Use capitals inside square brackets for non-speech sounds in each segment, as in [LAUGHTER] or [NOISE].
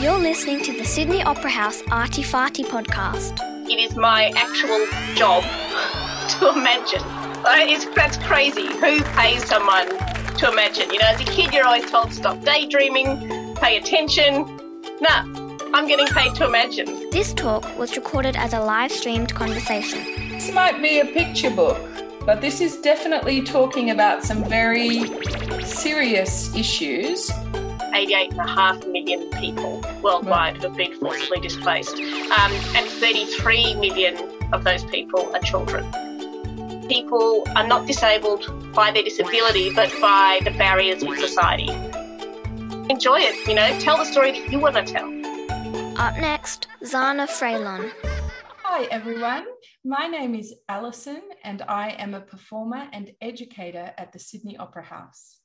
You're listening to the Sydney Opera House Arty Farty podcast. It is my actual job to imagine. Like, It's, that's crazy. Who pays someone to imagine? You know, as a kid, you're always told stop daydreaming, pay attention. Nah, I'm getting paid to imagine. This talk was recorded as a live streamed conversation. This might be a picture book, but this is definitely talking about some very serious issues. 88.5 million people worldwide have been forcibly displaced, um, and 33 million of those people are children. People are not disabled by their disability, but by the barriers of society. Enjoy it, you know, tell the story that you want to tell. Up next, Zana Fraillon. Hi, everyone. My name is Alison, and I am a performer and educator at the Sydney Opera House.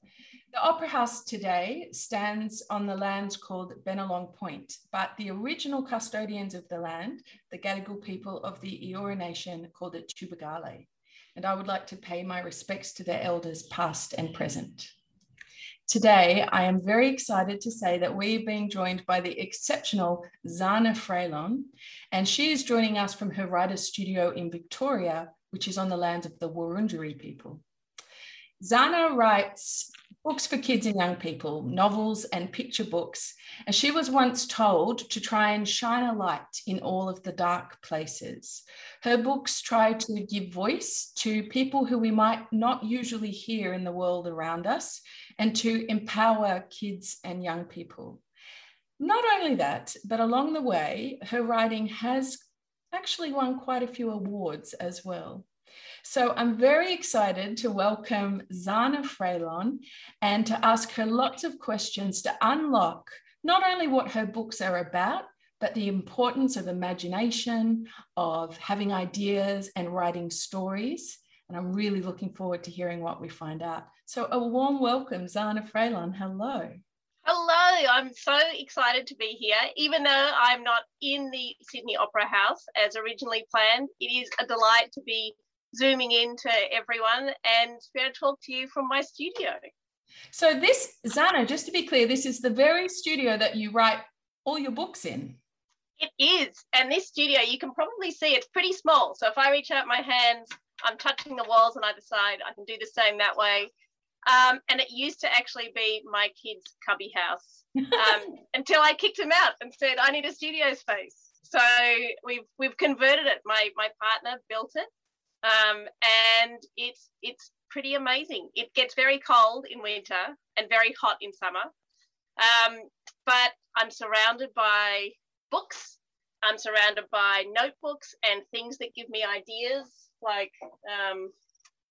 The Opera House today stands on the lands called Bennelong Point, but the original custodians of the land, the Gadigal people of the Eora Nation, called it Tubowgule. And I would like to pay my respects to their elders, past and present. Today, I am very excited to say that we're being joined by the exceptional Zana Fraillon, and she is joining us from her writer's studio in Victoria, which is on the lands of the Wurundjeri people. Zana writes books for kids and young people, novels and picture books, and she was once told to try and shine a light in all of the dark places. Her books try to give voice to people who we might not usually hear in the world around us and to empower kids and young people. Not only that, but along the way, her writing has actually won quite a few awards as well. So I'm very excited to welcome Zana Fraillon and to ask her lots of questions to unlock not only what her books are about, but the importance of imagination, of having ideas and writing stories. And I'm really looking forward to hearing what we find out. So a warm welcome, Zana Fraillon. Hello. Hello, I'm so excited to be here. Even though I'm not in the Sydney Opera House as originally planned, it is a delight to be zooming in to everyone and be able to talk to you from my studio. So this, Zana, just to be clear, this is the very studio that you write all your books in. It is. And this studio, you can probably see it's pretty small. So if I reach out my hands, I'm touching the walls on either side. I can do the same that way. Um, and it used to actually be my kid's cubby house um, [LAUGHS] until I kicked them out and said, I need a studio space. So we've we've converted it. My my partner built it, um, and it's it's pretty amazing. It gets very cold in winter and very hot in summer, um, but I'm surrounded by books. I'm surrounded by notebooks and things that give me ideas. Like um,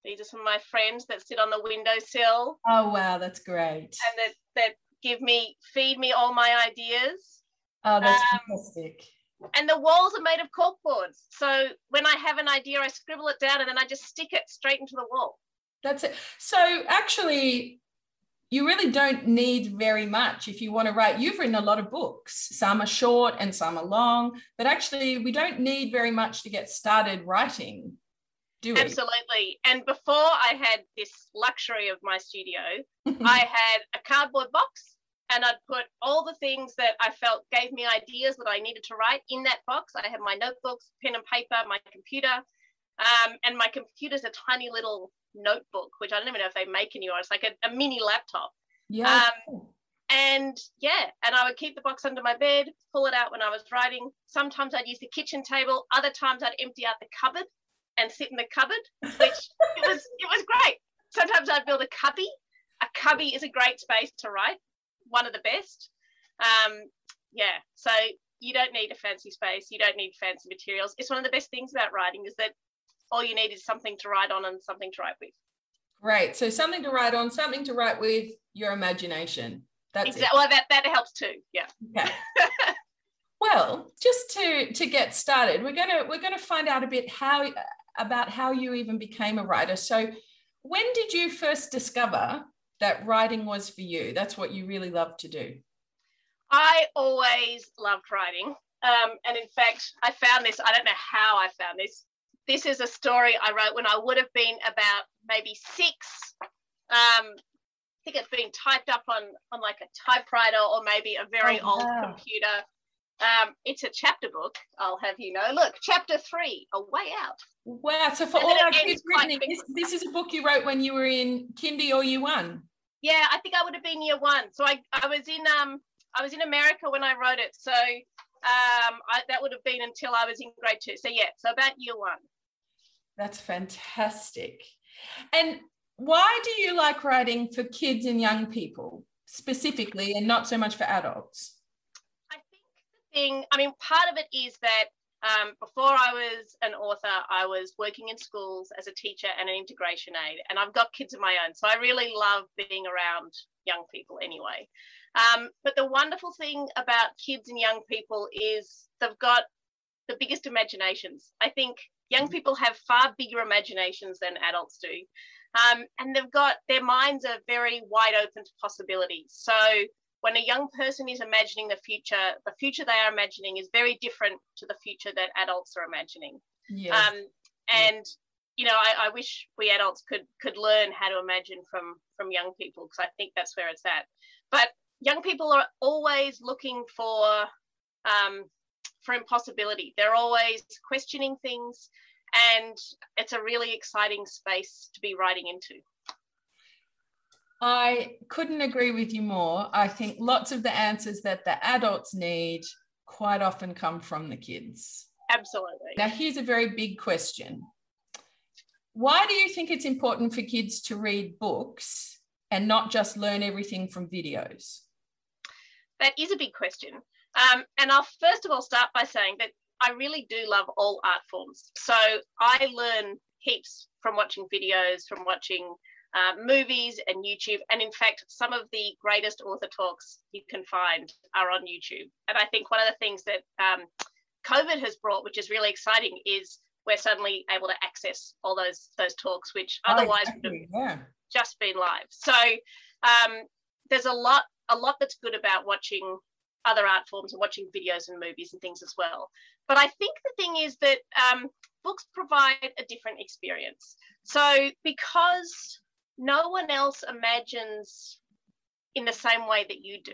these are some of my friends that sit on the windowsill Oh, wow, that's great. and that that give me feed me all my ideas. Oh, that's um, fantastic. And the walls are made of corkboards. So when I have an idea, I scribble it down and then I just stick it straight into the wall. That's it. So actually, you really don't need very much if you want to write. You've written a lot of books. Some are short and some are long, but actually, we don't need very much to get started writing, do we? Absolutely. And before I had this luxury of my studio, [LAUGHS] I had a cardboard box and I'd put all the things that I felt gave me ideas that I needed to write in that box. I had my notebooks, pen and paper, my computer. Um, and my computer's a tiny little notebook, which I don't even know if they make anymore. It's like a, a mini laptop. yeah. Um, and yeah, and I would keep the box under my bed, pull it out when I was writing. Sometimes I'd use the kitchen table. Other times I'd empty out the cupboard and sit in the cupboard, which [LAUGHS] it was it was great. Sometimes I'd build a cubby. A cubby is a great space to write, one of the best. Um, yeah, so you don't need a fancy space. You don't need fancy materials. It's one of the best things about writing is that all you need is something to write on and something to write with. Great. So something to write on, something to write with your imagination. That's Exactly. Well, that that helps too. Yeah. Okay. [LAUGHS] well, just to to get started, we're gonna we're gonna find out a bit how about how you even became a writer. So, when did you first discover that writing was for you? That's what you really love to do. I always loved writing. Um, and in fact, I found this, I don't know how I found this. This is a story I wrote when I would have been about maybe six. Um, think it's been typed up on on like a typewriter or maybe a very Oh, old wow. computer. Um, it's a chapter book. I'll have you know. Look, chapter three, a way out. Wow. So for And all our kids listening, this, this is a book you wrote when you were in kindy or you one. Yeah, I think I would have been year one. So I, I was in um I was in America when I wrote it. So um I, that would have been until I was in grade two. So yeah, so about year one. That's fantastic. And why do you like writing for kids and young people specifically and not so much for adults? I think the thing, I mean, part of it is that um, before I was an author, I was working in schools as a teacher and an integration aide, and I've got kids of my own. So I really love being around young people anyway. Um, but the wonderful thing about kids and young people is they've got the biggest imaginations. I think young people have far bigger imaginations than adults do. Um, and they've got their minds are very wide open to possibilities. So when a young person is imagining the future, the future they are imagining is very different to the future that adults are imagining. Yes. Um, and you know, I, I wish we adults could could learn how to imagine from from young people because I think that's where it's at. But young people are always looking for um, for impossibility. They're always questioning things, and it's a really exciting space to be writing into. I couldn't agree with you more. I think lots of the answers that the adults need quite often come from the kids. Absolutely. Now, here's a very big question Why do you think it's important for kids to read books and not just learn everything from videos? That is a big question. Um, and I'll first of all start by saying that I really do love all art forms. So I learn heaps from watching videos, from watching uh, movies and YouTube. And in fact, some of the greatest author talks you can find are on YouTube. And I think one of the things that um, COVID has brought, which is really exciting, is we're suddenly able to access all those those talks, which otherwise would have yeah. just been live. So um, there's a lot a lot that's good about watching other art forms and watching videos and movies and things as well. But I think the thing is that um, books provide a different experience. So because no one else imagines in the same way that you do.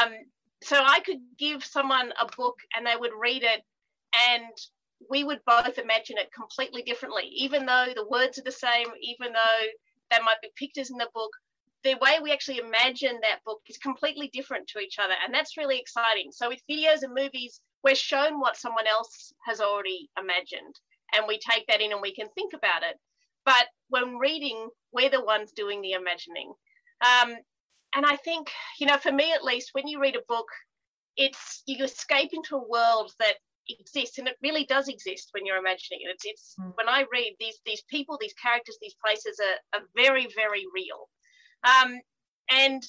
Um, so I could give someone a book and they would read it and we would both imagine it completely differently, even though the words are the same, even though there might be pictures in the book. The way we actually imagine that book is completely different to each other. And that's really exciting. So, with videos and movies, we're shown what someone else has already imagined, and we take that in and we can think about it. But when reading, we're the ones doing the imagining. Um, and I think, you know, for me at least, when you read a book, it's you escape into a world that exists and it really does exist when you're imagining it it's, it's Mm. when i read these these people these characters these places are, are very very real um, and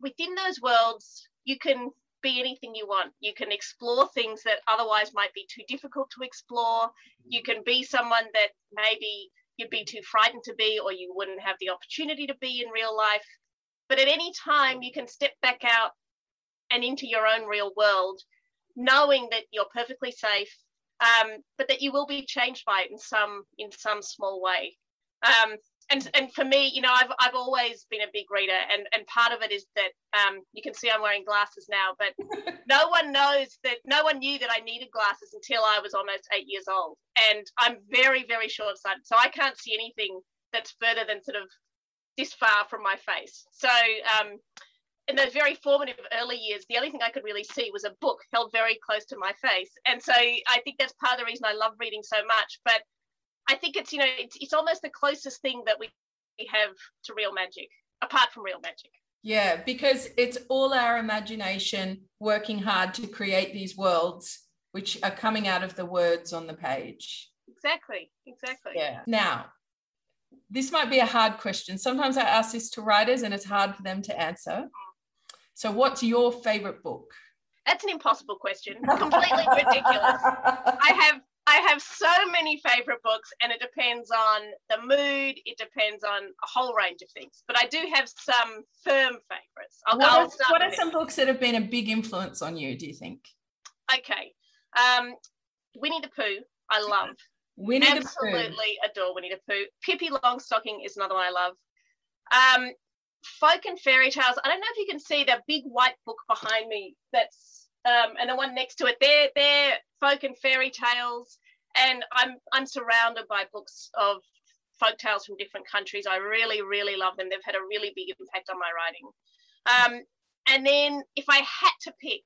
within those worlds you can be anything you want you can explore things that otherwise might be too difficult to explore you can be someone that maybe you'd be too frightened to be or you wouldn't have the opportunity to be in real life but at any time you can step back out and into your own real world knowing that you're perfectly safe, um, but that you will be changed by it in some in some small way. Um, and and for me, you know, I've I've always been a big reader, and and part of it is that um, you can see I'm wearing glasses now, but [LAUGHS] no one knows that no one knew that I needed glasses until I was almost eight years old, and I'm very very short sighted, so I can't see anything that's further than sort of this far from my face. So um, in those very formative early years, the only thing I could really see was a book held very close to my face. And so I think that's part of the reason I love reading so much. But I think it's, you know, it's, it's almost the closest thing that we have to real magic, apart from real magic. Yeah, because it's all our imagination working hard to create these worlds which are coming out of the words on the page. Exactly, exactly. Yeah. Now, this might be a hard question. Sometimes I ask this to writers and it's hard for them to answer. So, what's your favorite book? That's an impossible question. Completely ridiculous. I have I have so many favorite books, and it depends on the mood. It depends on a whole range of things. But I do have some firm favorites. I'll, What I'll are, start what are some books that have been a big influence on you, do you think? Okay, um, Winnie the Pooh. I love. Winnie the Pooh. Absolutely adore Winnie the Pooh. Pippi Longstocking is another one I love. Um, folk and fairy tales. I don't know if you can see the big white book behind me. That's um, and the one next to it. They're they're folk and fairy tales, and I'm I'm surrounded by books of folk tales from different countries. I really really love them. They've had a really big impact on my writing. Um, and then if I had to pick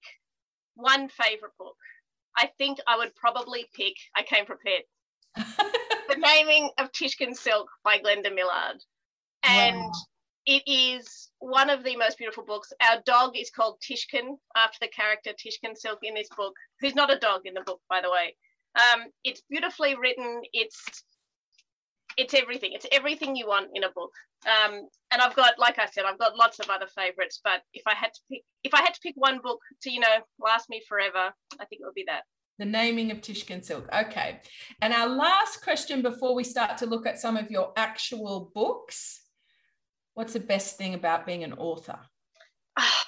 one favorite book, I think I would probably pick. I came prepared. [LAUGHS] the naming of Tishkin Silk by Glenda Millard, and. Wow it is one of the most beautiful books. Our dog is called Tishkin after the character Tishkin Silk in this book, who's not a dog in the book, by the way. Um, it's beautifully written. It's it's everything. It's everything you want in a book. Um, and I've got, like I said, I've got lots of other favorites. But if I had to pick, if I had to pick one book to, you know, last me forever, I think it would be that. The naming of Tishkin Silk. Okay. And our last question before we start to look at some of your actual books What's the best thing about being an author? Ah,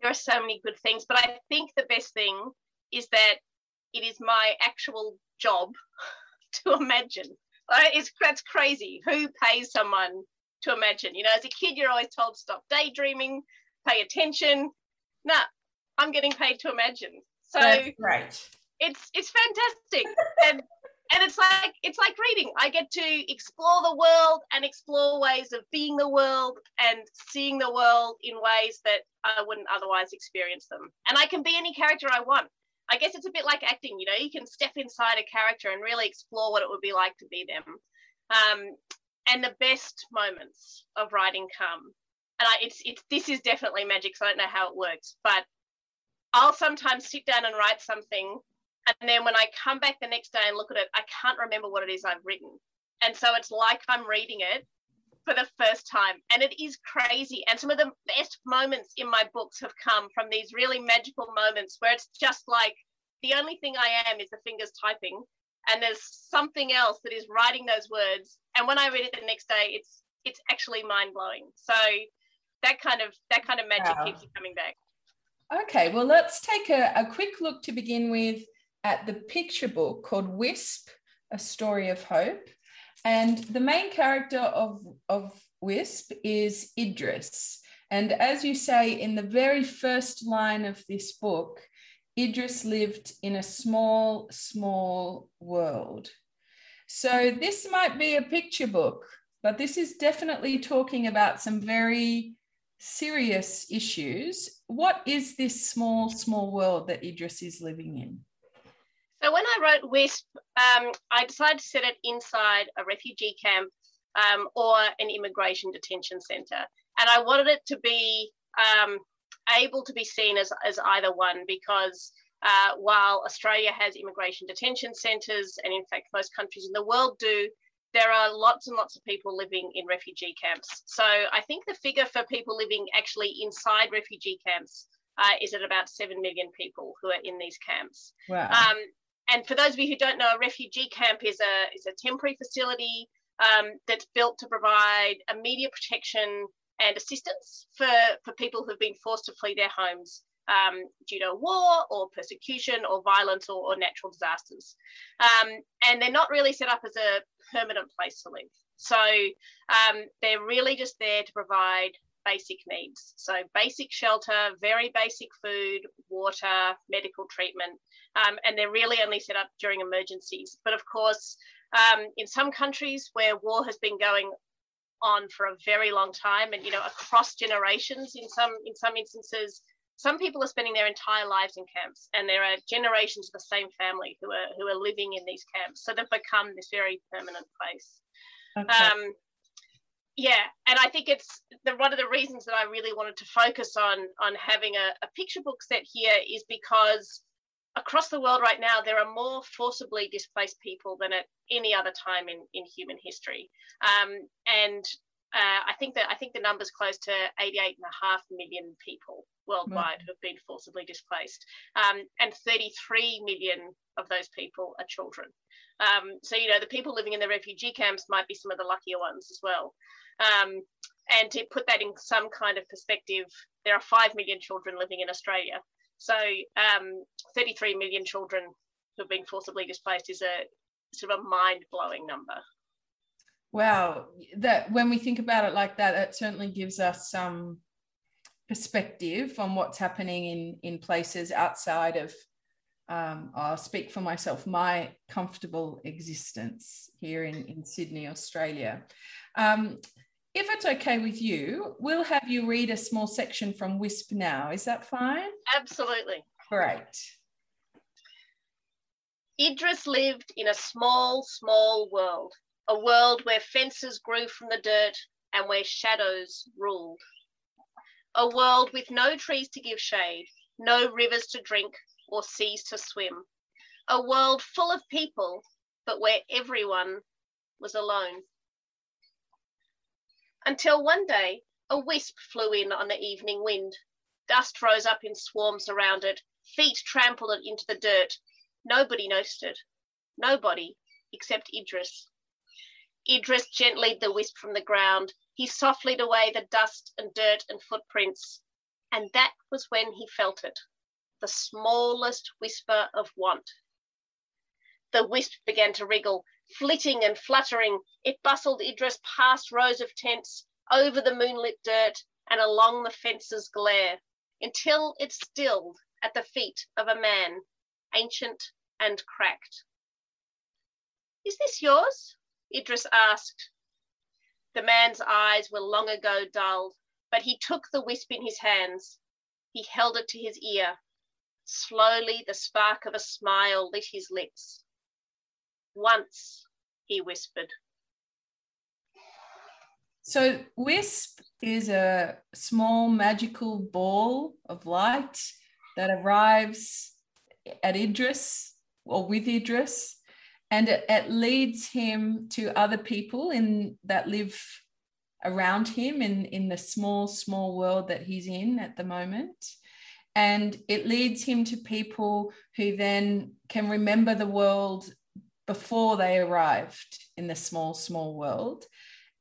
there are so many good things, but I think the best thing is that it is my actual job [LAUGHS] to imagine. It's, that's crazy. Who pays someone to imagine? You know, as a kid, you're always told stop daydreaming, pay attention. No, nah, I'm getting paid to imagine. So that's great. It's it's fantastic. and and it's like it's like reading. I get to explore the world and explore ways of being the world and seeing the world in ways that i wouldn't otherwise experience them. And i can be any character i want. I guess it's a bit like acting you know you can step inside a character and really explore what it would be like to be them. Um, and the best moments of writing come. And I, it's it's this is definitely magic so i don't know how it works but i'll sometimes sit down and write something and then when I come back the next day and look at it, I can't remember what it is I've written. And so it's like I'm reading it for the first time. And it is crazy. And some of the best moments in my books have come from these really magical moments where it's just like the only thing I am is the fingers typing. And there's something else that is writing those words. And when I read it the next day, it's it's actually mind blowing. So that kind of that kind of magic wow. keeps you coming back. Okay, well, let's take a, a quick look to begin with at the picture book called Wisp, A Story of Hope. And the main character of, of Wisp is Idris. And as you say in the very first line of this book, Idris lived in a small, small world. So this might be a picture book, but this is definitely talking about some very serious issues. What is this small, small world that Idris is living in? So when I wrote WISP, um, I decided to set it inside a refugee camp um, or an immigration detention centre. And I wanted it to be um, able to be seen as, as either one because uh, while Australia has immigration detention centres, and in fact most countries in the world do, there are lots and lots of people living in refugee camps. So I think the figure for people living actually inside refugee camps uh, is at about 7 million people who are in these camps. Wow. Um, and for those of you who don't know, a refugee camp is a, is a temporary facility um, that's built to provide immediate protection and assistance for, for people who've been forced to flee their homes um, due to war or persecution or violence or, or natural disasters. Um, and they're not really set up as a permanent place to live. So um, they're really just there to provide basic needs. So basic shelter, very basic food, water, medical treatment, um, and they're really only set up during emergencies. But of course, um, in some countries where war has been going on for a very long time, and you know across generations, in some in some instances, some people are spending their entire lives in camps, and there are generations of the same family who are who are living in these camps. So they've become this very permanent place. Okay. Um, yeah and i think it's the one of the reasons that i really wanted to focus on on having a, a, picture book set here is because across the world right now there are more forcibly displaced people than at any other time in, in human history. Um, and uh, I think that I think the number's close to 88 and a half million people worldwide have been forcibly displaced, um, and 33 million of those people are children. Um, so you know the people living in the refugee camps might be some of the luckier ones as well. Um, and to put that in some kind of perspective, there are 5 million children living in Australia. So um, 33 million children who have been forcibly displaced is a sort of a mind blowing number. Wow, that when we think about it like that, that certainly gives us some perspective on what's happening in in places outside of. Um, I'll speak for myself, my comfortable existence here in, in Sydney, Australia. Um, if it's okay with you, we'll have you read a small section from WISP now. Is that fine? Absolutely. Great. Idris lived in a small, small world, a world where fences grew from the dirt and where shadows ruled. A world with no trees to give shade, no rivers to drink or seas to swim. A world full of people, but where everyone was alone. Until one day, a wisp flew in on the evening wind. Dust rose up in swarms around it. Feet trampled it into the dirt. Nobody noticed it. Nobody except Idris. Idris gently the wisp from the ground. He softly away the dust and dirt and footprints. And that was when he felt it the smallest whisper of want. The wisp began to wriggle, flitting and fluttering, it bustled Idris past rows of tents, over the moonlit dirt, and along the fence's glare, until it stilled at the feet of a man, ancient and cracked. Is this yours? Idris asked. The man's eyes were long ago dulled, but he took the wisp in his hands. He held it to his ear. Slowly, the spark of a smile lit his lips. Once, he whispered. So, wisp is a small magical ball of light that arrives at Idris or with Idris, and it, it leads him to other people in that live around him in, in the small, small world that he's in at the moment. And it leads him to people who then can remember the world before they arrived in the small, small world.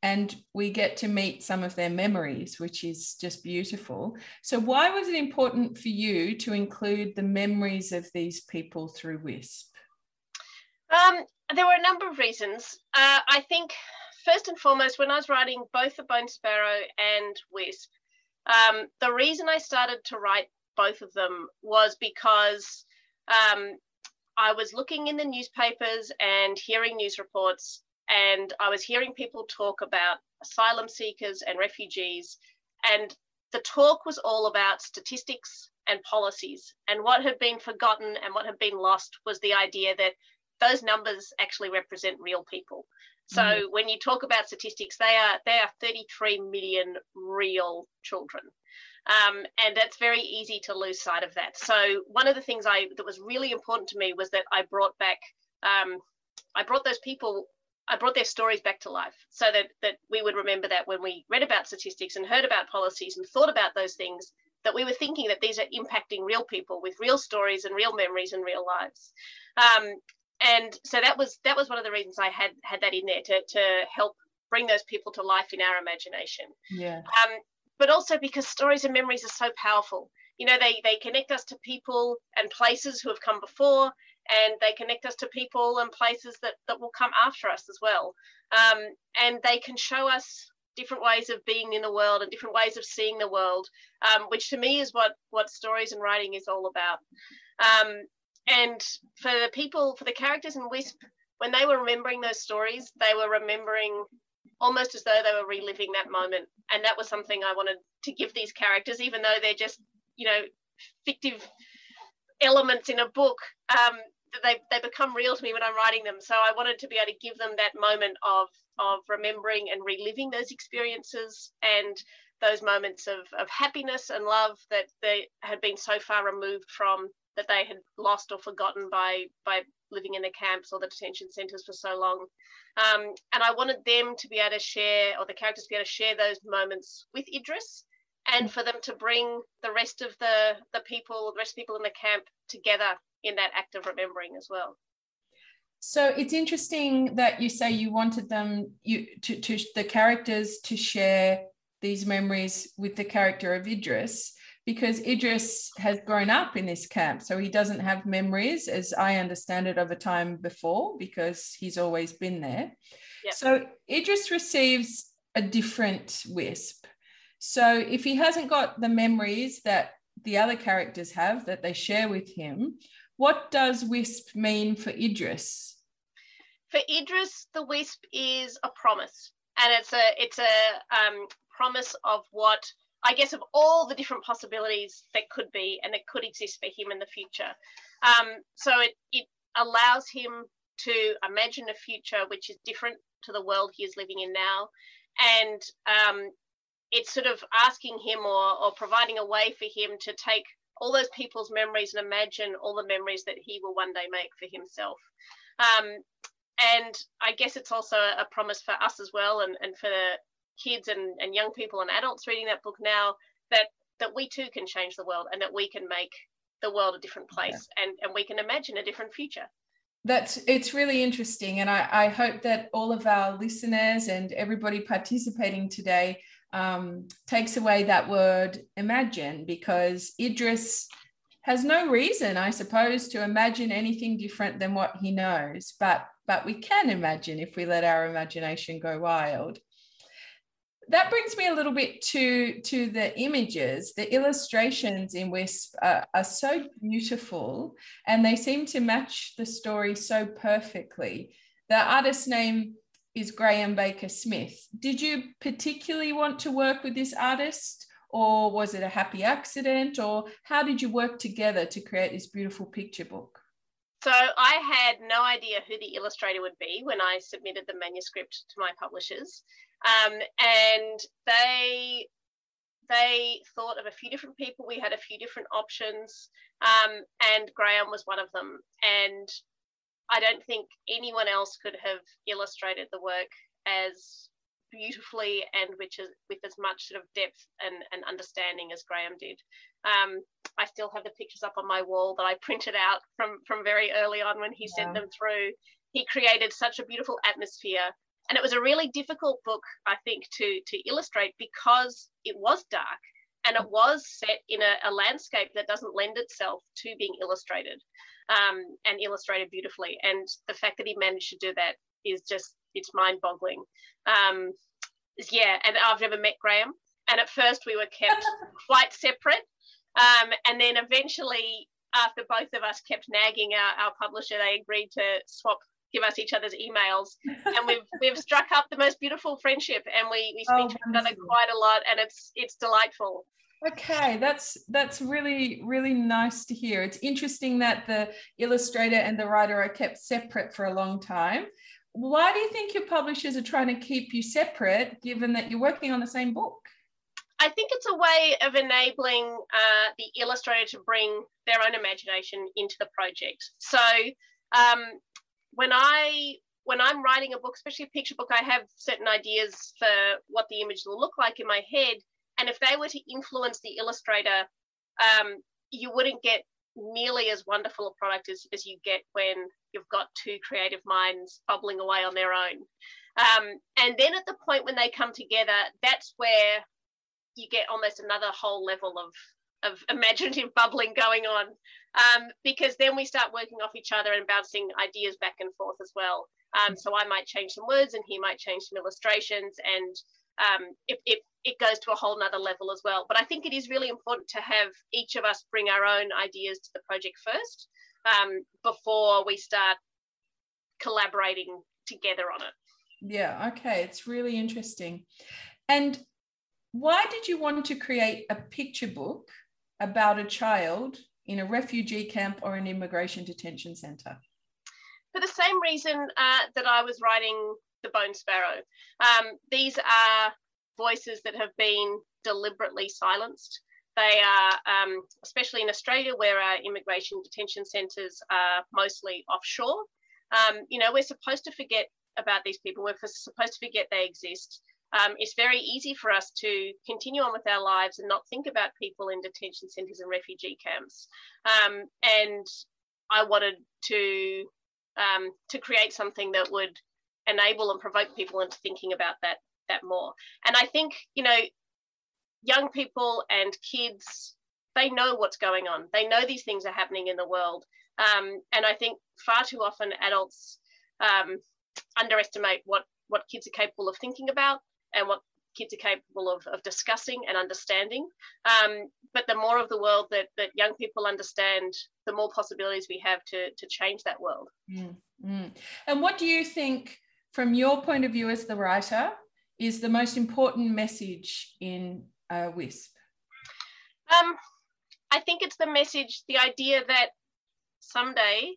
And we get to meet some of their memories, which is just beautiful. So, why was it important for you to include the memories of these people through WISP? Um, there were a number of reasons. Uh, I think, first and foremost, when I was writing both The Bone Sparrow and WISP, um, the reason I started to write both of them was because um, I was looking in the newspapers and hearing news reports, and I was hearing people talk about asylum seekers and refugees. And the talk was all about statistics and policies. And what had been forgotten and what had been lost was the idea that those numbers actually represent real people. So mm. when you talk about statistics, they are they are 33 million real children. Um, and it's very easy to lose sight of that. So one of the things I that was really important to me was that I brought back um, I brought those people I brought their stories back to life so that that we would remember that when we read about statistics and heard about policies and thought about those things that we were thinking that these are impacting real people with real stories and real memories and real lives. Um, and so that was that was one of the reasons I had had that in there to to help bring those people to life in our imagination. Yeah. Um, but also because stories and memories are so powerful. You know, they, they connect us to people and places who have come before, and they connect us to people and places that, that will come after us as well. Um, and they can show us different ways of being in the world and different ways of seeing the world, um, which to me is what, what stories and writing is all about. Um, and for the people, for the characters in Wisp, when they were remembering those stories, they were remembering almost as though they were reliving that moment. And that was something I wanted to give these characters, even though they're just, you know, fictive elements in a book. Um, they, they become real to me when I'm writing them. So I wanted to be able to give them that moment of of remembering and reliving those experiences and those moments of, of happiness and love that they had been so far removed from that they had lost or forgotten by by living in the camps or the detention centres for so long. Um, and I wanted them to be able to share, or the characters to be able to share those moments with Idris, and for them to bring the rest of the the people, the rest of people in the camp together in that act of remembering as well. So it's interesting that you say you wanted them you to, to the characters to share these memories with the character of Idris because Idris has grown up in this camp. So he doesn't have memories, as I understand it, of a time before because he's always been there. Yep. So Idris receives a different wisp. So if he hasn't got the memories that the other characters have that they share with him, what does wisp mean for Idris? For Idris, the wisp is a promise, and it's a it's a um, promise of what I guess of all the different possibilities that could be and that could exist for him in the future. Um, so it, it allows him to imagine a future which is different to the world he is living in now. And um, it's sort of asking him or, or providing a way for him to take all those people's memories and imagine all the memories that he will one day make for himself. Um, and I guess it's also a promise for us as well and, and for kids and, and young people and adults reading that book now that that we too can change the world and that we can make the world a different place yeah. and, and we can imagine a different future that's it's really interesting and I, I hope that all of our listeners and everybody participating today um, takes away that word imagine because idris has no reason i suppose to imagine anything different than what he knows but but we can imagine if we let our imagination go wild that brings me a little bit to to the images. The illustrations in wisp are, are, so beautiful and they seem to match the story so perfectly. The artist's name is Grahame Baker-Smith. Did you particularly want to work with this artist or was it a happy accident or how did you work together to create this beautiful picture book? So I had no idea who the illustrator would be when I submitted the manuscript to my publishers. Um, and they they thought of a few different people. We had a few different options, um, and Grahame was one of them. And I don't think anyone else could have illustrated the work as beautifully and which is with as much sort of depth and, and understanding as Grahame did. Um, I still have the pictures up on my wall that I [LAUGHS] printed out from from very early on when he yeah. sent them through. He created such a beautiful atmosphere and it was a really difficult book i think to to illustrate because it was dark and it was set in a, a landscape that doesn't lend itself to being illustrated um, and illustrated beautifully. And the fact that he managed to do that is just it's mind boggling um, yeah and i've never met Grahame. And at first we were kept [LAUGHS] quite separate. Um, and then eventually after both of us kept nagging our, our publisher they agreed to swap give us each other's emails. [LAUGHS] And we've we've struck up the most beautiful friendship and we, we speak oh, to each other quite a lot and it's it's delightful. Okay that's that's really really nice to hear. It's interesting that the illustrator and the writer are kept separate for a long time. Why do you think your publishers are trying to keep you separate given that you're working on the same book? I think it's a way of enabling uh, the illustrator to bring their own imagination into the project. So um, when I when I'm writing a book, especially a picture book, I have certain ideas for what the image will look like in my head. And if they were to influence the illustrator, um, you wouldn't get nearly as wonderful a product as, as you get when you've got two creative minds bubbling away on their own. Um, and then at the point when they come together, that's where you get almost another whole level of of [LAUGHS] imaginative bubbling going on um, because then we start working off each other and bouncing ideas back and forth as well. Um, so I might change some words and he might change some illustrations and um, it, it, it goes to a whole nother level as well. But I think it is really important to have each of us bring our own ideas to the project first um, before we start collaborating together on it. Yeah, okay. It's really interesting. And why did you want to create a picture book about a child in a refugee camp or an immigration detention centre? For the same reason uh, that I was writing The Bone Sparrow. Um, these are voices that have been deliberately silenced. They are, um, especially in Australia, where our immigration detention centres are mostly offshore. Um, you know, we're supposed to forget about these people. We're supposed to forget they exist um, it's very easy for us to continue on with our lives and not think about people in detention centres and refugee camps. Um, and I wanted to um, to create something that would enable and provoke people into thinking about that that more. And I think you know, young people and kids they know what's going on. They know these things are happening in the world. Um, and I think far too often adults um, underestimate what what kids are capable of thinking about and what kids are capable of, of discussing and understanding. Um, but the more of the world that, that young people understand, the more possibilities we have to, to change that world. Mm, mm. And what do you think, from your point of view as the writer, is the most important message in uh, WISP? Um, I think it's the message, the idea that someday,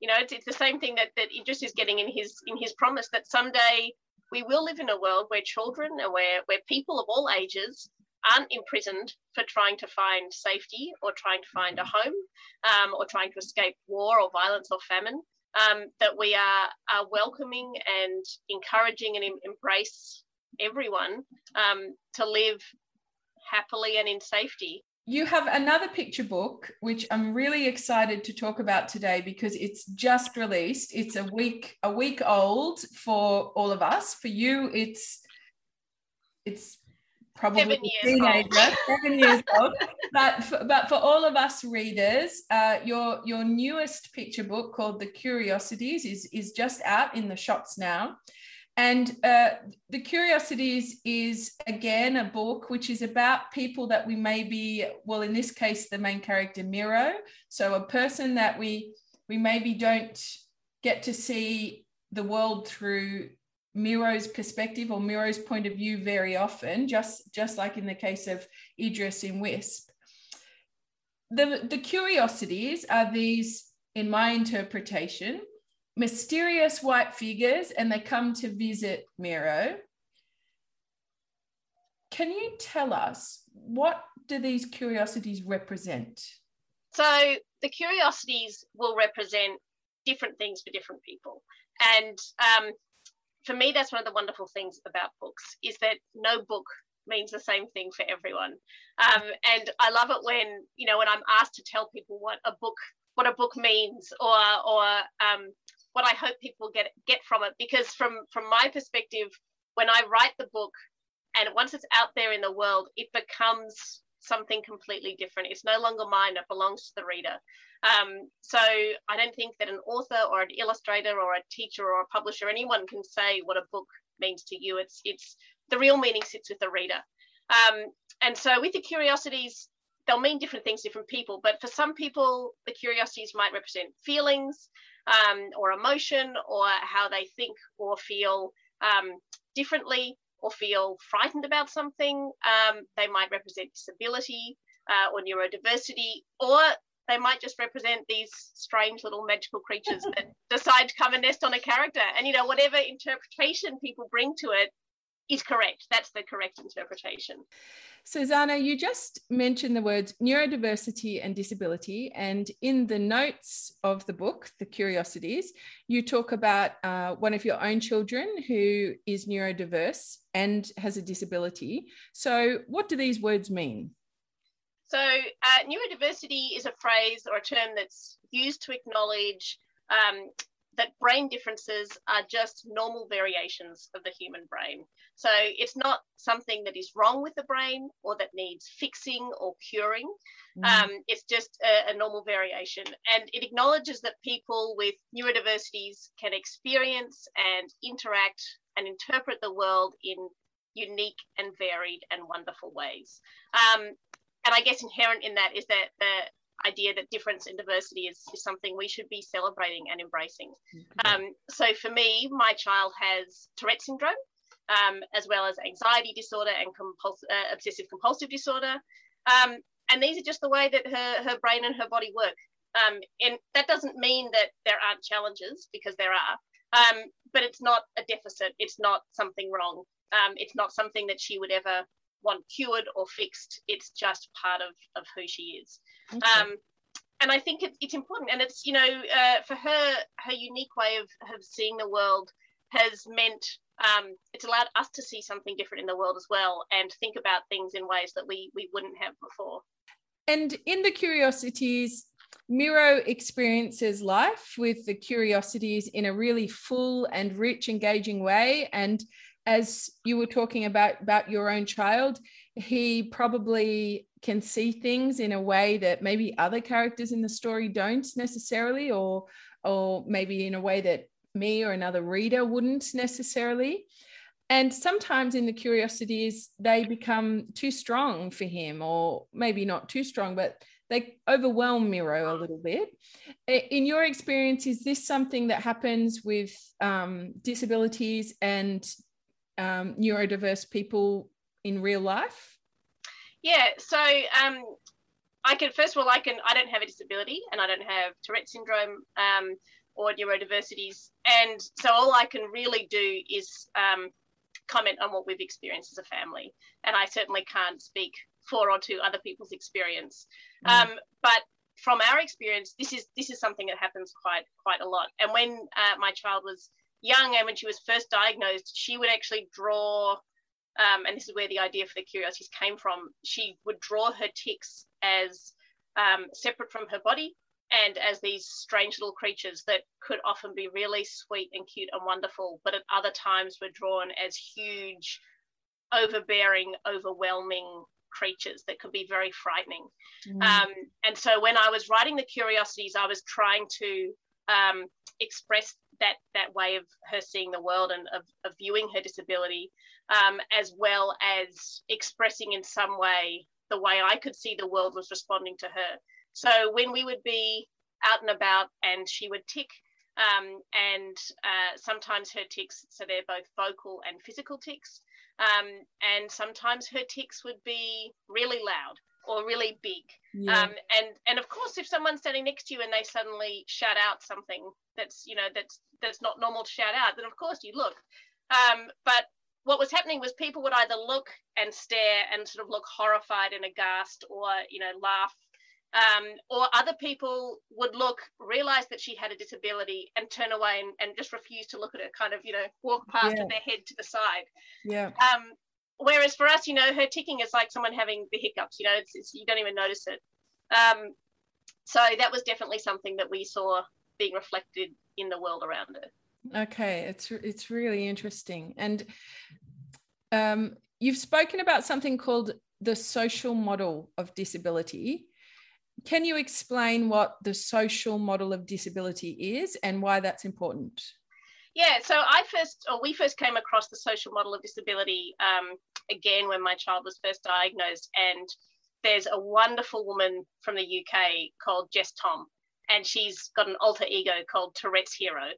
you know, it's, it's the same thing that, that Idris is getting in his in his promise that someday we will live in a world where children and where, where people of all ages aren't imprisoned for trying to find safety or trying to find a home um, or trying to escape war or violence or famine. Um, that we are, are welcoming and encouraging and em- embrace everyone um, to live happily and in safety you have another picture book which i'm really excited to talk about today because it's just released. It's a week a week old for all of us. For you it's it's probably seven a teenager old. seven years old. But for, but for all of us readers uh, your your newest picture book called the curiosities is is just out in the shops now and uh, The Curiosities is again a book which is about people that we may be, well, in this case, the main character Miro. So a person that we we maybe don't get to see the world through Miro's perspective or Miro's point of view very often, just, just like in the case of Idris in Wisp. The, the curiosities are these, in my interpretation, mysterious white figures and they come to visit Miro. Can you tell us what do these curiosities represent? So the curiosities will represent different things for different people. And um, for me, that's one of the wonderful things about books is that no book means the same thing for everyone. Um, and I love it when, you know, when I'm asked to tell people what a book what a book means or or um, what I hope people get get from it. Because from from my perspective, when I write the book, and once it's out there in the world, it becomes something completely different. It's no longer mine; it belongs to the reader. Um, so I don't think that an author or an illustrator or a teacher or a publisher, anyone can say what a book means to you. It's it's the real meaning sits with the reader. Um, and so with the curiosities, they'll mean different things, to different people. But for some people, the curiosities might represent feelings um, or emotion or how they think or feel um, differently or feel frightened about something. Um, they might represent disability uh, or neurodiversity, or they might just represent these strange little magical creatures [LAUGHS] that decide to come and nest on a character. And, you know, whatever interpretation people bring to it is correct. That's the correct interpretation. Susanna, you just mentioned the words neurodiversity and disability. And in the notes of the book, The Curiosities, you talk about uh, one of your own children who is neurodiverse and has a disability. So, what do these words mean? So, uh, neurodiversity is a phrase or a term that's used to acknowledge um, that brain differences are just normal variations of the human brain. So it's not something that is wrong with the brain or that needs fixing or curing. Mm. Um, it's just a, a, normal variation. And it acknowledges that people with neurodiversities can experience and interact and interpret the world in unique and varied and wonderful ways. Um, and I guess inherent in that is that the idea that difference and diversity is, is something we should be celebrating and embracing. Um, so for me, my child has Tourette syndrome, um, as well as anxiety disorder and compuls- uh, obsessive compulsive disorder. Um, and these are just the way that her, her brain and her body work. Um, and that doesn't mean that there aren't challenges, because there are, um, but it's not a deficit. It's not something wrong. Um, it's not something that she would ever want cured or fixed. It's just part of, of who she is. Okay. Um, and I think it, it's important, and it's you know uh, for her her unique way of, of seeing the world has meant um, it's allowed us to see something different in the world as well, and think about things in ways that we we wouldn't have before. And in the curiosities, Miro experiences life with the curiosities in a really full and rich, engaging way. And as you were talking about about your own child, he probably can see things in a way that maybe other characters in the story don't necessarily or or maybe in a way that me or another reader wouldn't necessarily. And sometimes in the curiosities, they become too strong for him, or maybe not too strong, but they overwhelm Miro a little bit. In your experience, is this something that happens with um, disabilities and um, neurodiverse people in real life? Yeah, so um, I can first of all, I can I don't have a disability and I don't have Tourette syndrome um, or neurodiversities, and so all I can really do is um, comment on what we've experienced as a family, and I certainly can't speak for or to other people's experience. Mm. Um, but from our experience, this is this is something that happens quite quite a lot. And when uh, my child was young and when she was first diagnosed, she would actually draw, um, and this is where the idea for the curiosities came from. She would draw her tics as um, separate from her body and as these strange little creatures that could often be really sweet and cute and wonderful, but at other times were drawn as huge, overbearing, overwhelming creatures that could be very frightening. Mm. Um, and so when I was writing the curiosities, I was trying to um, express that that way of her seeing the world and of, of viewing her disability, um, as well as expressing in some way the way I could see the world was responding to her. So when we would be out and about and she would tick, um, and uh, sometimes her tics, so they're both vocal and physical tics, um, and sometimes her tics would be really loud or really big. Yeah. Um, and and of course, if someone's standing next to you and they suddenly shout out something that's you know that's that's not normal to shout out, then of course you look. Um, but what was happening was people would either look and stare and sort of look horrified and aghast, or you know laugh um, or other people would look, realize that she had a disability and turn away and, and just refuse to look at her, kind of, you know, walk past yeah. with their head to the side. Yeah. Um, whereas for us, you know, her ticking is like someone having the hiccups, you know, it's, it's you don't even notice it. Um, so that was definitely something that we saw being reflected in the world around her. Okay, it's it's really interesting, and um, you've spoken about something called the social model of disability can you explain what the social model of disability is and why that's important? Yeah, so I first, or we first came across the social model of disability um, again when my child was first diagnosed. And there's a wonderful woman from the UK called Jess Thom, and she's got an alter ego called Touretteshero.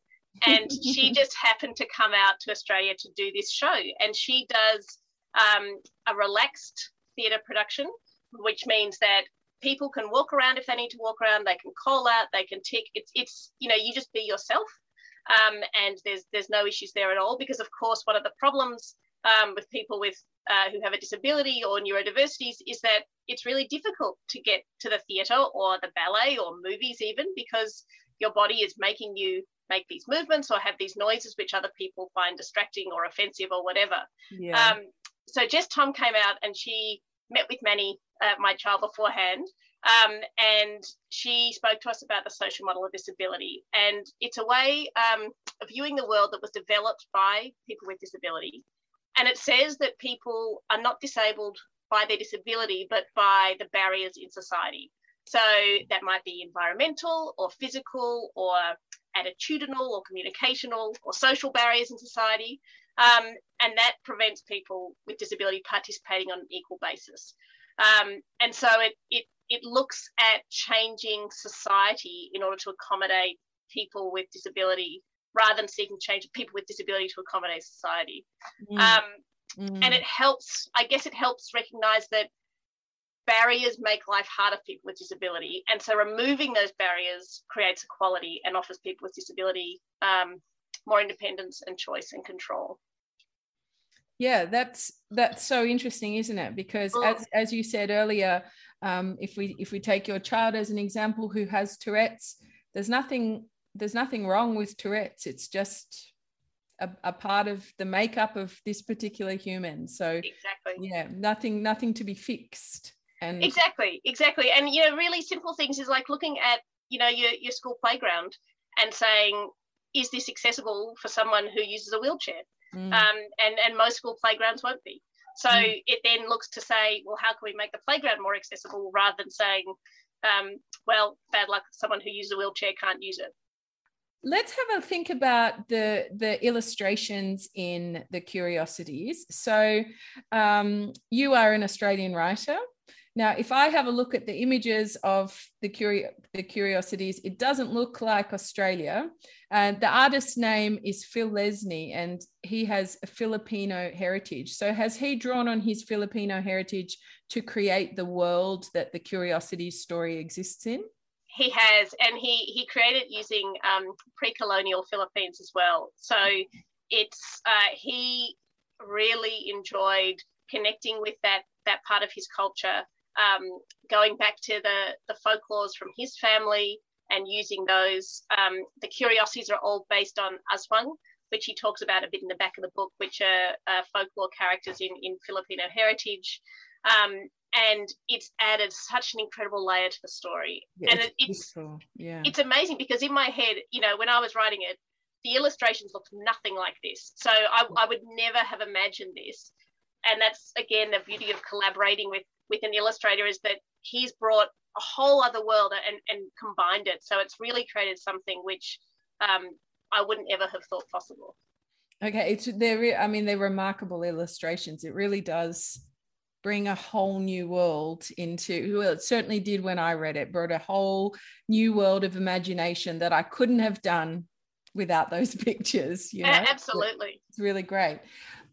And she [LAUGHS] just happened to come out to Australia to do this show. And she does um, a relaxed theatre production, which means that people can walk around if they need to walk around they can call out they can tick it's it's you know you just be yourself um, and there's there's no issues there at all because of course one of the problems um, with people with uh, who have a disability or neurodiversities is that it's really difficult to get to the theatre or the ballet or movies even because your body is making you make these movements or have these noises which other people find distracting or offensive or whatever. Yeah. Um, so Jess Thom came out and she met with Manny, uh, my child, beforehand. Um, and she spoke to us about the social model of disability. And it's a way um, of viewing the world that was developed by people with disability. And it says that people are not disabled by their disability, but by the barriers in society. So that might be environmental or physical or attitudinal or communicational or social barriers in society. Um, and that prevents people with disability participating on an equal basis. Um, and so it, it, it looks at changing society in order to accommodate people with disability rather than seeking change of people with disability to accommodate society. Mm. Um, mm. And it helps, I guess it helps recognize that barriers make life harder for people with disability. And so removing those barriers creates equality and offers people with disability um, more independence and choice and control yeah that's that's so interesting isn't it because as as you said earlier um, if we if we take your child as an example who has tourette's there's nothing there's nothing wrong with tourette's. It's just a, a part of the makeup of this particular human. So exactly. yeah nothing nothing to be fixed. And exactly exactly. And you know really simple things is like looking at you know your, your school playground and saying is this accessible for someone who uses a wheelchair? Mm. um, and and most school playgrounds won't be so mm. it then looks to say well how can we make the playground more accessible rather than saying um, well bad luck someone who uses a wheelchair can't use it? Let's have a think about the the illustrations in the curiosities. So um, you are an australian writer now if i have a look at the images of the, curi- the curiosities it doesn't look like australia. And the artist's name is phil Lesnie, and he has a filipino heritage. So has he drawn on his filipino heritage to create the world that the curiosities story exists in? He has, and he he created using um, pre-colonial Philippines as well. So it's uh, he really enjoyed connecting with that that part of his culture, um, going back to the the folklores from his family and using those. Um, the curiosities are all based on aswang, which he talks about a bit in the back of the book, which are uh, folklore characters in in Filipino heritage. Um, and it's added such an incredible layer to the story yeah, and it's, it's yeah it's amazing because in my head you know when i was writing it the illustrations looked nothing like this so I, I would never have imagined this and that's again the beauty of collaborating with with an illustrator is that he's brought a whole other world and and combined it. So it's really created something which um, i wouldn't ever have thought possible. Okay it's they're i mean they're remarkable illustrations. It really does bring a whole new world into well it certainly did when i read it brought a whole new world of imagination that i couldn't have done without those [LAUGHS] pictures you know? Absolutely. It's really great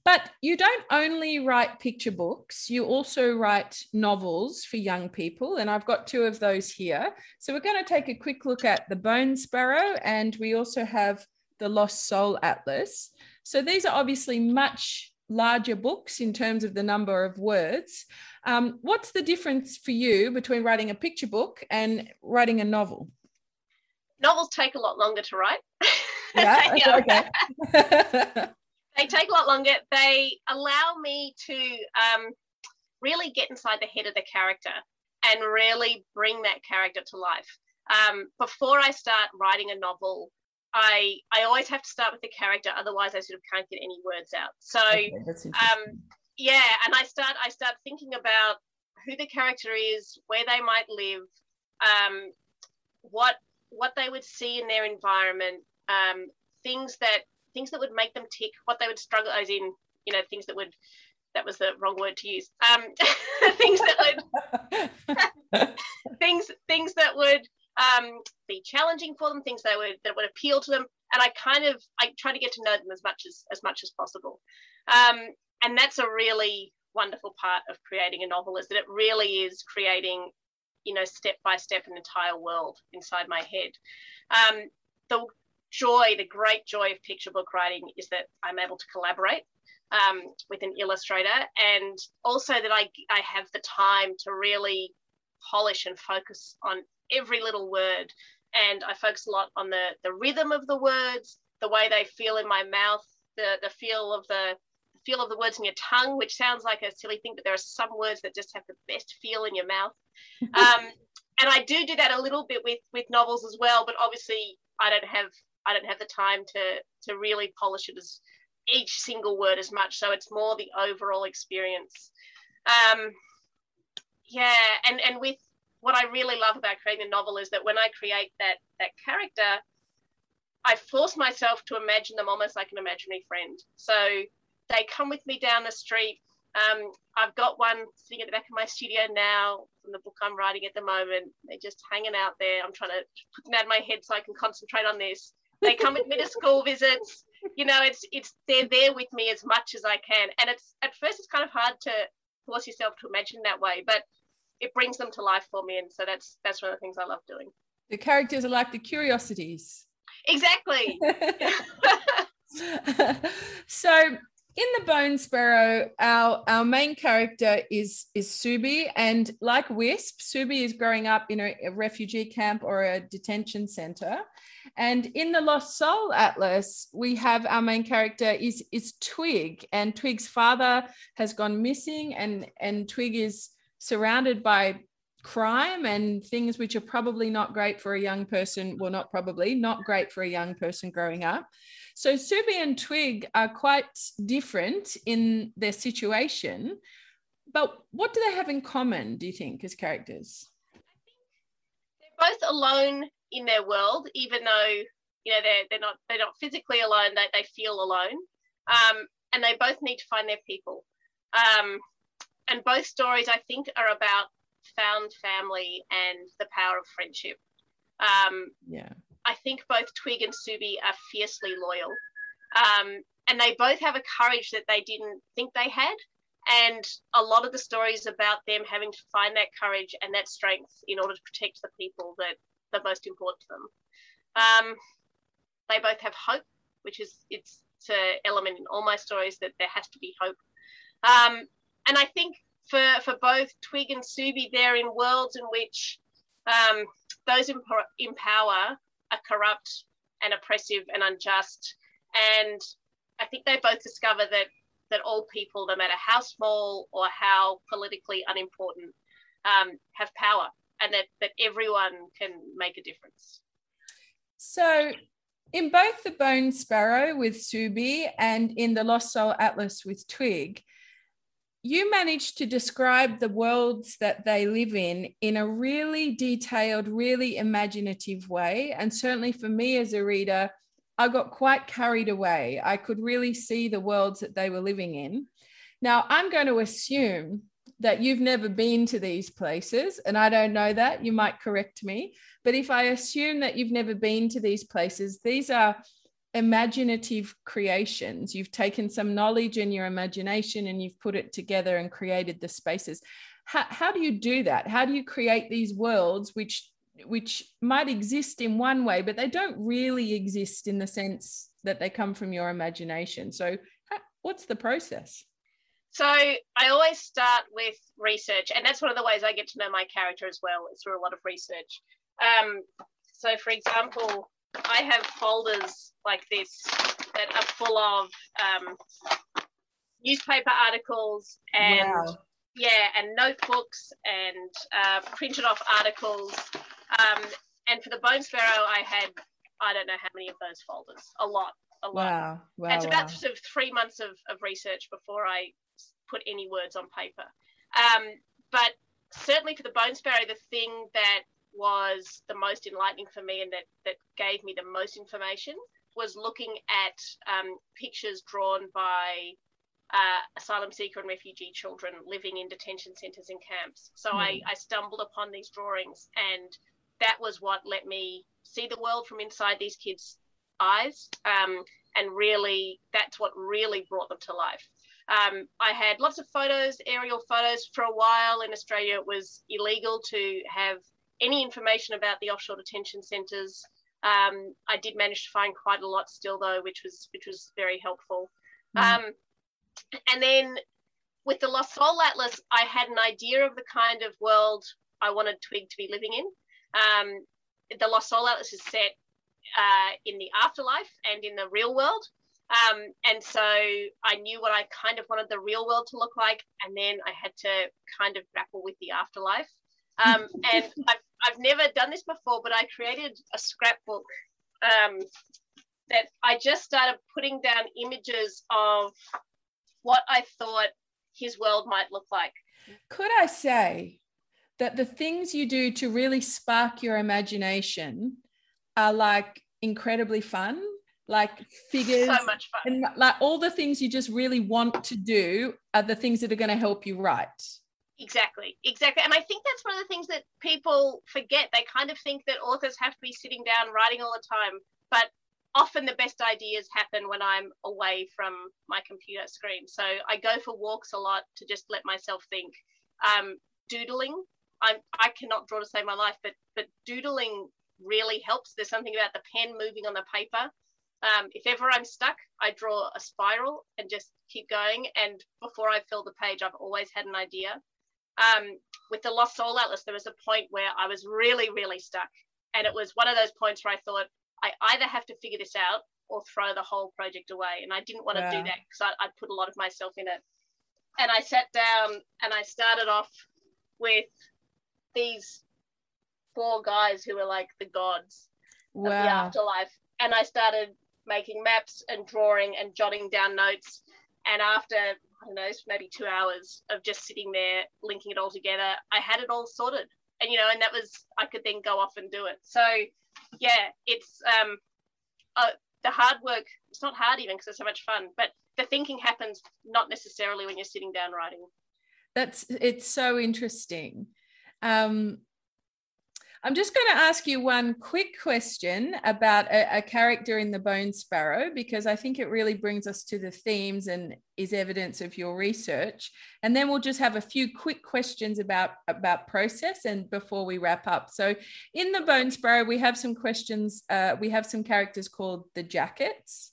but you don't only write picture books you also write novels for young people and i've got two of those here so we're going to take a quick look at the bone sparrow and we also have the lost soul atlas so these are obviously much larger books in terms of the number of words. Um, what's the difference for you between writing a picture book and writing a novel? Novels take a lot longer to write. [LAUGHS] [LAUGHS] Yeah, okay. [LAUGHS] they take a lot longer. They allow me to um, really get inside the head of the character and really bring that character to life. Um, before I start writing a novel, I I always have to start with the character, otherwise I sort of can't get any words out. So okay, um, yeah, and I start I start thinking about who the character is, where they might live, um, what what they would see in their environment, um, things that things that would make them tick, what they would struggle as in, you know, things that would that was the wrong word to use. Um, [LAUGHS] things that would [LAUGHS] things things that would um, be challenging for them, things that would that would appeal to them, and I kind of I try to get to know them as much as as much as possible, um, and that's a really wonderful part of creating a novel is that it really is creating, you know, step by step an entire world inside my head. Um, the joy, the great joy of picture book writing is that I'm able to collaborate um, with an illustrator and also that I, I have the time to really polish and focus on every little word. And I focus a lot on the, the rhythm of the words, the way they feel in my mouth, the, the feel of the feel of the words in your tongue, which sounds like a silly thing, but there are some words that just have the best feel in your mouth. [LAUGHS] Um, and I do do that a little bit with with novels as well, but obviously I don't have I don't have the time to to really polish it as each single word as much. So it's more the overall experience. Um, yeah, and and with what I really love about creating a novel is that when I create that that character, I force myself to imagine them almost like an imaginary friend. So they come with me down the street. Um, I've got one sitting at the back of my studio now from the book I'm writing at the moment. They're just hanging out there. I'm trying to put them out of my head so I can concentrate on this. They come with me to school visits. You know, it's it's they're there with me as much as I can. And it's at first it's kind of hard to force yourself to imagine that way, but it brings them to life for me. And so that's that's one of the things i love doing. The characters are like the curiosities. Exactly. [LAUGHS] [LAUGHS] So in the bone sparrow our our main character is is subhi. And like wisp subhi is growing up in a, a refugee camp or a detention center and in the lost soul atlas we have our main character is is twig and twig's father has gone missing and and twig is surrounded by crime and things which are probably not great for a young person well not probably not great for a young person growing up. So subhi and twig are quite different in their situation but what do they have in common do you think as characters? I think they're both alone in their world even though you know they're they're not they're not physically alone they, they feel alone. Um, and they both need to find their people. Um, and both stories i think are about found family and the power of friendship. Um, yeah. I think both twig and subhi are fiercely loyal. Um, and they both have a courage that they didn't think they had. And a lot of the stories about them having to find that courage and that strength in order to protect the people that are most important to them um, they both have hope, which is it's, it's an element in all my stories that there has to be hope. Um, and I think for for both Twig and Subhi, they're in worlds in which um, those in, in power are corrupt and oppressive and unjust. And I think they both discover that that all people, no matter how small or how politically unimportant, um, have power, and that that everyone can make a difference. So in both the Bone Sparrow with Subhi and in the Lost Soul Atlas with Twig, you managed to describe the worlds that they live in in a really detailed, really imaginative way. And certainly for me as a reader, I got quite carried away. I could really see the worlds that they were living in. Now, I'm going to assume that you've never been to these places, and I don't know that, you might correct me. But if I assume that you've never been to these places, these are imaginative creations. You've taken some knowledge in your imagination and you've put it together and created the spaces. How, how do you do that? How do you create these worlds which which might exist in one way, but they don't really exist in the sense that they come from your imagination. So, what's the process? So I always start with research, and that's one of the ways I get to know my character as well, is through a lot of research. Um, so, for example, I have folders like this that are full of um, newspaper articles and wow. yeah, and notebooks and uh, printed off articles. Um, and for the Bone Sparrow, I had I don't know how many of those folders. A lot, a lot. Wow, wow. it's about wow. sort of three months of, of research before I put any words on paper. Um, but certainly for the Bone Sparrow, the thing that was the most enlightening for me and that, that gave me the most information was looking at um, pictures drawn by uh, asylum seeker and refugee children living in detention centres and camps. So mm. I, I stumbled upon these drawings, and that was what let me see the world from inside these kids' eyes. Um, and really, that's what really brought them to life. Um, I had lots of photos, aerial photos. For a while in Australia, it was illegal to have any information about the offshore detention centres. Um, I did manage to find quite a lot still, though, which was which was very helpful. Mm. Um, and then with the Lost Soul Atlas, I had an idea of the kind of world I wanted Twig to be living in. Um, the Lost Soul Atlas is set uh, in the afterlife and in the real world. Um, and so I knew what I kind of wanted the real world to look like, and then I had to kind of grapple with the afterlife. Um, [LAUGHS] and I've, I've never done this before, but I created a scrapbook um, that I just started putting down images of what I thought his world might look like. Could I say that the things you do to really spark your imagination are like incredibly fun? Like [LAUGHS] figures so much fun. and like all the things you just really want to do are the things that are going to help you write. Exactly exactly. And i think that's one of the things that people forget. They kind of think that authors have to be sitting down writing all the time but often the best ideas happen when i'm away from my computer screen. So i go for walks a lot to just let myself think. Um, doodling I'm, i cannot draw to save my life but but doodling really helps. There's something about the pen moving on the paper um, if ever I'm stuck, I draw a spiral and just keep going. And before I fill the page, I've always had an idea. Um, with the Lost Soul Atlas, there was a point where I was really, really stuck. And it was one of those points where I thought, I either have to figure this out or throw the whole project away. And I didn't want to do that because I'd put a lot of myself in it. And I sat down and I started off with these four guys who were like the gods wow. of the afterlife. And I started making maps and drawing and jotting down notes. And after, I don't know, maybe two hours of just sitting there linking it all together, I had it all sorted. And, you know, and that was, I could then go off and do it. So, yeah, it's, um, uh, the hard work, it's not hard even because it's so much fun, but the thinking happens not necessarily when you're sitting down writing. That's, it's so interesting. Um, I'm just going to ask you one quick question about a, a, character in the Bone Sparrow because I think it really brings us to the themes and is evidence of your research. And then we'll just have a few quick questions about about process and before we wrap up. So in the Bone Sparrow, we have some questions. Uh, we have some characters called the Jackets.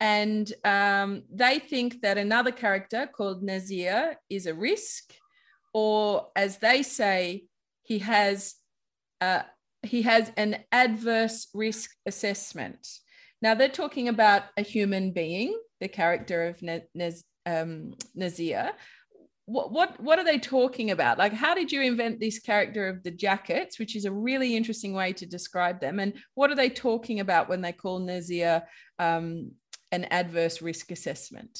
And um, they think that another character called Nazir is a risk, or as they say, he has uh, he has an adverse risk assessment. Now they're talking about a human being, the character of Naz, um, Nazir. What, what what are they talking about? Like, how did you invent this character of the jackets, which is a really interesting way to describe them? And what are they talking about when they call Nazir um, an adverse risk assessment?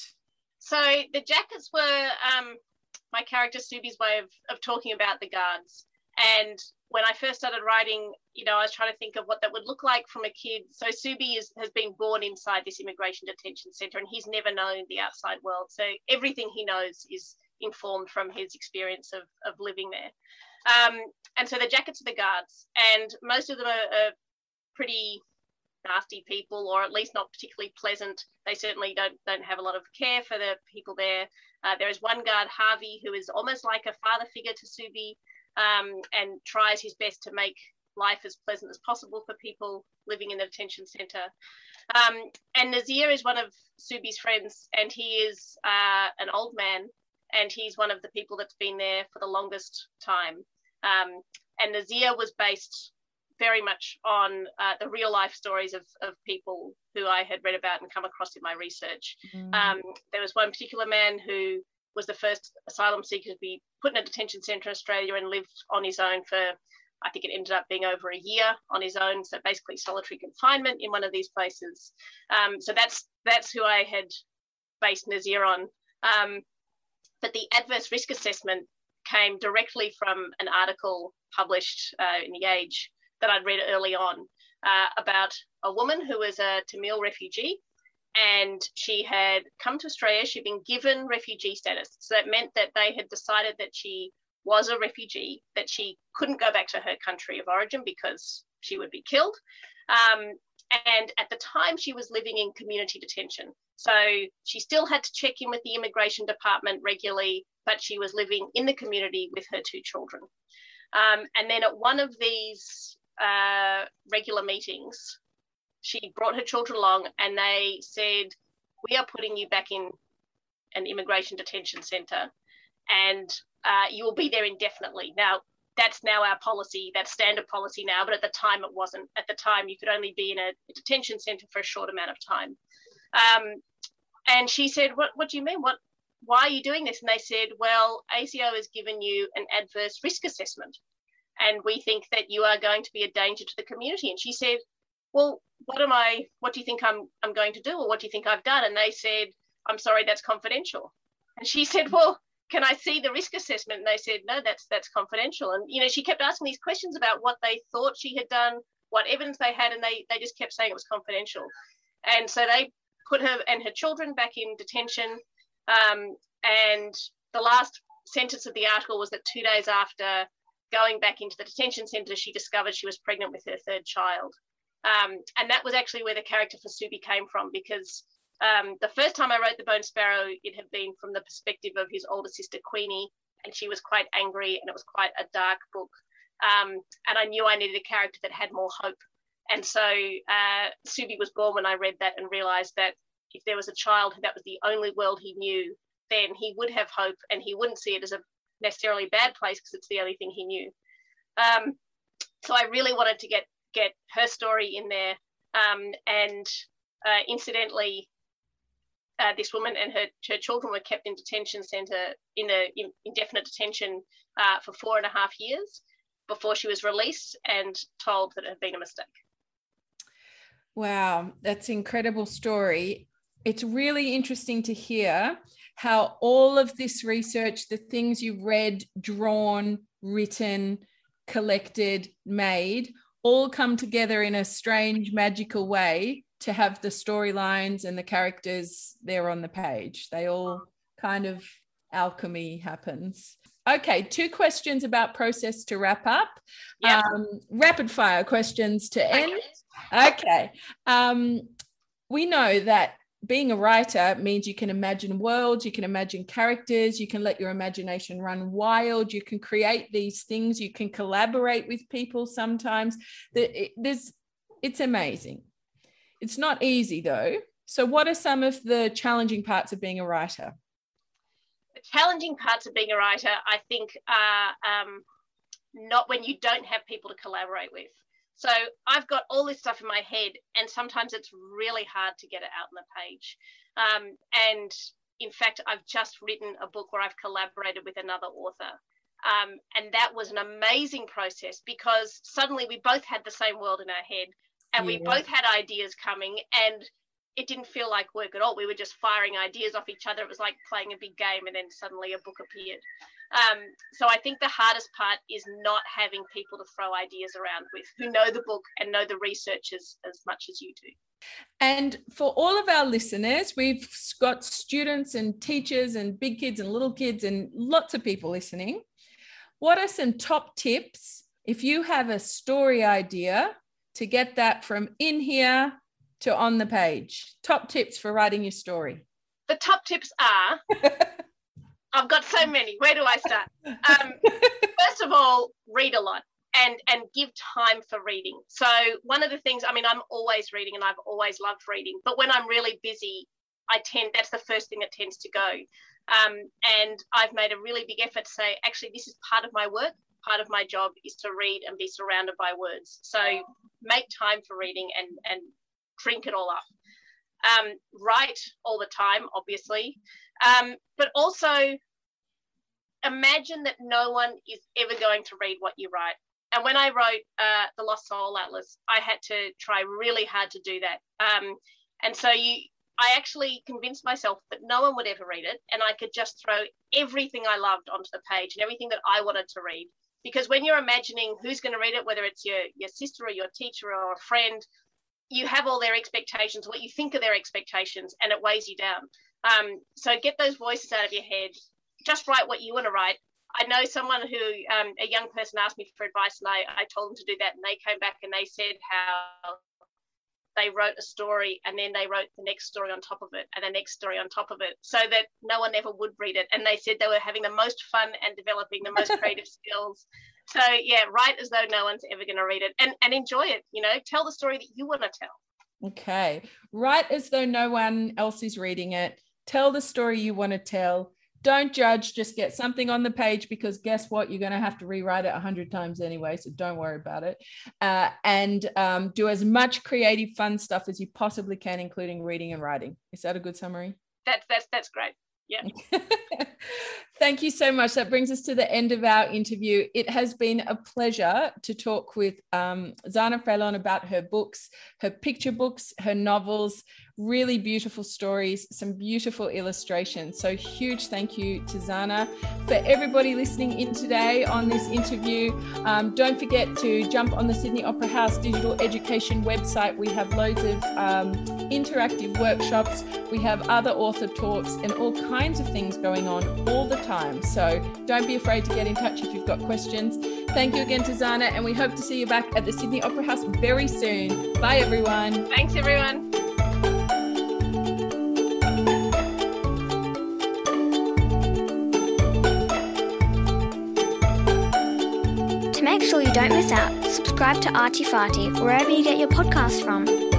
So the jackets were um, my character Subhi's way of, of talking about the guards. And when I first started writing, you know, I was trying to think of what that would look like from a kid. So Subhi is, has been born inside this immigration detention center and he's never known the outside world. So everything he knows is informed from his experience of, of living there. Um, and so the jackets are the guards, and most of them are, are pretty nasty people, or at least not particularly pleasant. They certainly don't don't have a lot of care for the people there. Uh, there is one guard, Harvey, who is almost like a father figure to Subhi um, and tries his best to make life as pleasant as possible for people living in the detention centre. Um, and Nazir is one of Subhi's friends, and he is uh, an old man, and he's one of the people that's been there for the longest time. Um, and Nazir was based very much on uh, the real life stories of, of people who I had read about and come across in my research. Mm. Um, there was one particular man who was the first asylum seeker to be put in a detention centre in Australia and lived on his own for, I think it ended up being over a year on his own. So basically solitary confinement in one of these places. Um, so that's that's who I had based Nazir on. Um, but the adverse risk assessment came directly from an article published uh, in The Age that I'd read early on uh, about a woman who was a Tamil refugee and she had come to Australia. She'd been given refugee status. So that meant that they had decided that she was a refugee, that she couldn't go back to her country of origin because she would be killed. Um, and at the time, she was living in community detention. So she still had to check in with the immigration department regularly, but she was living in the community with her two children. Um, and then at one of these uh, regular meetings, she brought her children along and they said, We are putting you back in an immigration detention centre and uh, you will be there indefinitely. Now, that's now our policy, that's standard policy now, but at the time it wasn't. At the time, you could only be in a, detention centre for a short amount of time. Um, and she said, what, what do you mean? What, why are you doing this? And they said, Well, ASIO has given you an adverse risk assessment, and we think that you are going to be a danger to the community. And she said, Well, what am I, what do you think I'm, I'm going to do? Or what do you think I've done? And they said, I'm sorry, that's confidential. And she said, well, can I see the risk assessment? And they said, no, that's, that's confidential. And, you know, she kept asking these questions about what they thought she had done, what evidence they had, and they, they just kept saying it was confidential. And so they put her and her children back in detention. Um, and the last sentence of the article was that two days after going back into the detention center, she discovered she was pregnant with her third child. Um, and that was actually where the character for Subhi came from because um, the first time I wrote The Bone Sparrow, it had been from the perspective of his older sister Queenie, and she was quite angry and it was quite a dark book. Um, and I knew I needed a character that had more hope. And so uh, Subhi was born when I read that and realized that if there was a child that was the only world he knew, then he would have hope and he wouldn't see it as a necessarily bad place because it's the only thing he knew. Um, so I really wanted to get get her story in there. Um, and uh, incidentally, uh, this woman and her, her children were kept in detention centre in a in indefinite detention uh, for four and a half years before she was released and told that it had been a mistake. Wow, that's incredible story. It's really interesting to hear how all of this research, the things you've read, drawn, written, collected, made, all come together in a strange, magical way to have the storylines and the characters there on the page. They all kind of alchemy happens. Okay, two questions about process to wrap up. Yep. Um, rapid fire questions to end. Okay. Um, we know that being a writer means you can imagine worlds, you can imagine characters, you can let your imagination run wild, you can create these things, you can collaborate with people sometimes. There's, it's amazing. It's not easy though. So, what are some of the challenging parts of being a writer? The challenging parts of being a writer, I think, are um, not when you don't have people to collaborate with. So I've got all this stuff in my head, and sometimes it's really hard to get it out on the page. Um, and in fact, I've just written a book where I've collaborated with another author. Um, and that was an amazing process because suddenly we both had the same world in our head and yeah. we both had ideas coming and it didn't feel like work at all. We were just firing ideas off each other. It was like playing a big game and then suddenly a book appeared. Um, so I think the hardest part is not having people to throw ideas around with who know the book and know the researchers as much as you do. And for all of our listeners, we've got students and teachers and big kids and little kids and lots of people listening. What are some top tips if you have a story idea to get that from in here to on the page? Top tips for writing your story. The top tips are [LAUGHS] I've got so many. Where do I start? Um, [LAUGHS] first of all, read a lot and and give time for reading. So one of the things, I mean, I'm always reading and I've always loved reading, but when I'm really busy, I tend that's the first thing that tends to go. Um, and I've made a really big effort to say, actually, this is part of my work. Part of my job is to read and be surrounded by words. So make time for reading and and drink it all up. Um, write all the time, obviously. Um, but also imagine that no one is ever going to read what you write. And when I wrote uh, the Lost Soul Atlas, I had to try really hard to do that. Um, and so you, I actually convinced myself that no one would ever read it, and I could just throw everything I loved onto the page and everything that I wanted to read. Because when you're imagining who's going to read it, whether it's your your sister or your teacher or a friend, you have all their expectations, what you think of their expectations, and it weighs you down. Um, so get those voices out of your head. Just write what you want to write. I know someone who, um, a young person asked me for advice, and I, I told them to do that. And they came back and they said how they wrote a story and then they wrote the next story on top of it and the next story on top of it so that no one ever would read it. And they said they were having the most fun and developing the most [LAUGHS] creative skills. So, yeah, write as though no one's ever going to read it and, and enjoy it. You know, tell the story that you want to tell. Okay. Write as though no one else is reading it. Tell the story you want to tell. Don't judge, just get something on the page because guess what? You're going to have to rewrite it a hundred times anyway. So don't worry about it. Uh, and um, do as much creative, fun stuff as you possibly can, including reading and writing. Is that a good summary? That's, that's, that's great. Yeah. [LAUGHS] Thank you so much. That brings us to the end of our interview. It has been a pleasure to talk with um, Zana Fraillon about her books, her picture books, her novels, really beautiful stories, some beautiful illustrations. So, huge thank you to Zana. For everybody listening in today on this interview, um, don't forget to jump on the Sydney Opera House digital education website. We have loads of um, interactive workshops, we have other author talks, and all kinds of things going on all the time. So, don't be afraid to get in touch if you've got questions. Thank you again to Zana, and we hope to see you back at the Sydney Opera House very soon. Bye, everyone. Thanks, everyone. To make sure you don't miss out, subscribe to Arty Farty wherever you get your podcasts from.